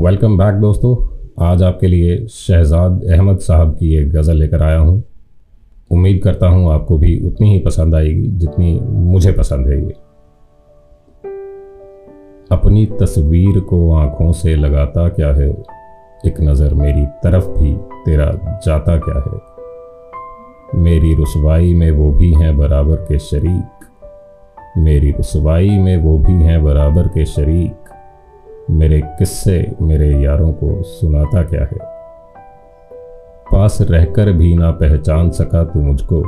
Welcome back दोस्तों। आज आपके लिए शहजाद अहमद साहब की एक गज़ल लेकर आया हूँ। उम्मीद करता हूँ आपको भी उतनी ही पसंद आएगी, जितनी मुझे पसंद है ये। अपनी तस्वीर को आँखों से लगाता क्या है? एक नज़र मेरी तरफ़ भी, तेरा जाता क्या है? मेरी रसवाई में वो भी हैं बराबर के शरीक। मेरी रसवाई में वो भी हैं बराबर के शरीक। मेरे किस्से मेरे यारों को सुनाता क्या है? पास रहकर भी ना पहचान सका तू मुझको।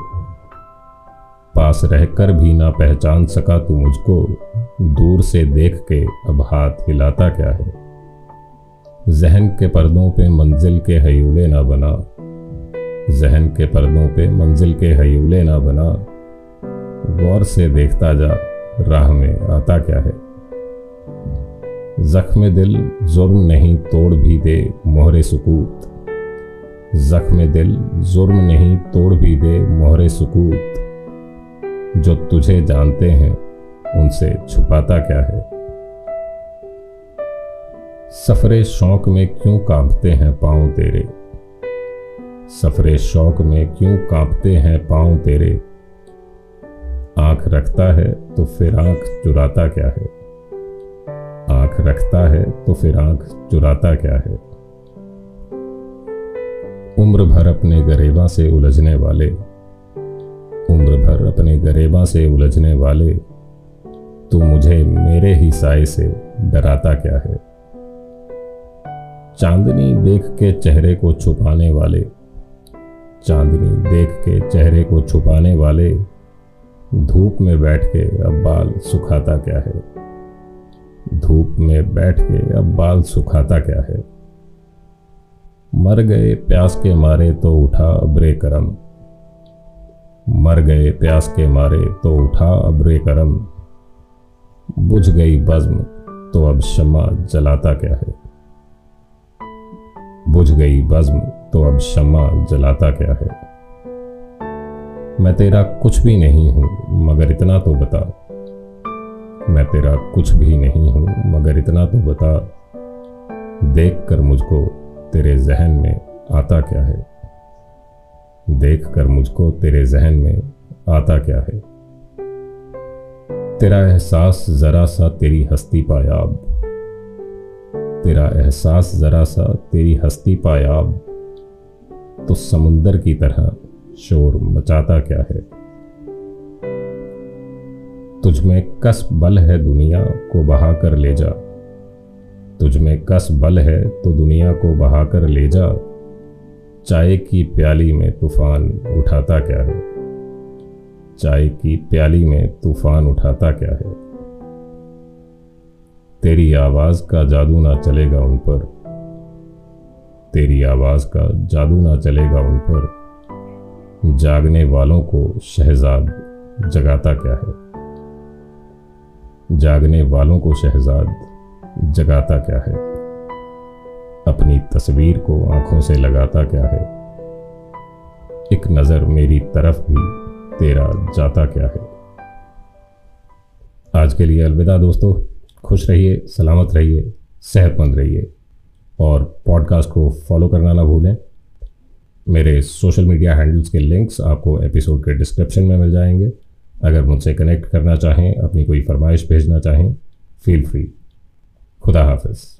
पास रहकर भी ना पहचान सका तू मुझको। दूर से देख के अब हाथ हिलाता क्या है? जहन के पर्दों पे मंजिल के हयूले ना बना। जहन के पर्दों पे मंजिल के हयूले ना बना। गौर से देखता जा, राह में आता क्या है? जख्म दिल जुर्म नहीं तोड़ भी दे मोहरे सुकूत। जख्म दिल जुर्म नहीं तोड़ भी दे मोहरे सुकूत। जो तुझे जानते हैं, उनसे छुपाता क्या है? सफरे शौक में क्यों कांपते हैं पाँव तेरे? सफरे शौक में क्यों कांपते हैं पाँव तेरे? आँख रखता है तो फिर आँख चुराता क्या है? आँख रखता है तो फिर आँख चुराता क्या है? उम्र भर अपने गरेबा से उलझने वाले उम्र भर अपने गरेबा से उलझने वाले, तू मुझे मेरे ही साय से डराता क्या है? चांदनी देख के चेहरे को छुपाने वाले, चांदनी देख के चेहरे को छुपाने वाले, धूप में बैठ के अब बाल सुखाता क्या है? धूप में बैठ के अब बाल सुखाता क्या है? मर गए प्यास के मारे तो उठा अब्रे करम। मर गए प्यास के मारे तो उठा अब्रे करम। बुझ गई बज्म तो अब शमा जलाता क्या है? बुझ गई बज्म तो अब शमा जलाता क्या है? मैं तेरा कुछ भी नहीं हूँ, मगर इतना तो बता। मैं तेरा कुछ भी नहीं हूँ, मगर इतना तो बता देख कर मुझको तेरे जहन में आता क्या है? देख कर मुझको तेरे जहन में आता क्या है? तेरा एहसास जरा सा तेरी हस्ती पायाब। तेरा एहसास जरा सा तेरी हस्ती पायाब। तो समुंदर की तरह शोर मचाता क्या है? तुझ में कस बल है दुनिया को बहा कर ले जा। तुझ में कस बल है तो दुनिया को बहा कर ले जा। चाय की प्याली में तूफ़ान उठाता क्या है? चाय की प्याली में तूफ़ान उठाता क्या है? तेरी आवाज़ का जादू ना चलेगा उन पर। तेरी आवाज़ का जादू ना चलेगा उन पर। जागने वालों को शहजाद जगाता क्या है? जागने वालों को शहजाद जगाता क्या है? अपनी तस्वीर को आँखों से लगाता क्या है? एक नज़र मेरी तरफ़ भी तेरा जाता क्या है? आज के लिए अलविदा दोस्तों। खुश रहिए, सलामत रहिए, सेहतमंद रहिए और पॉडकास्ट को फॉलो करना ना भूलें। मेरे सोशल मीडिया हैंडल्स के लिंक्स आपको एपिसोड के डिस्क्रिप्शन में मिल जाएँगे। अगर मुझसे कनेक्ट करना चाहें अपनी कोई फरमाइश भेजना चाहें फील फ्री खुदा हाफिज़.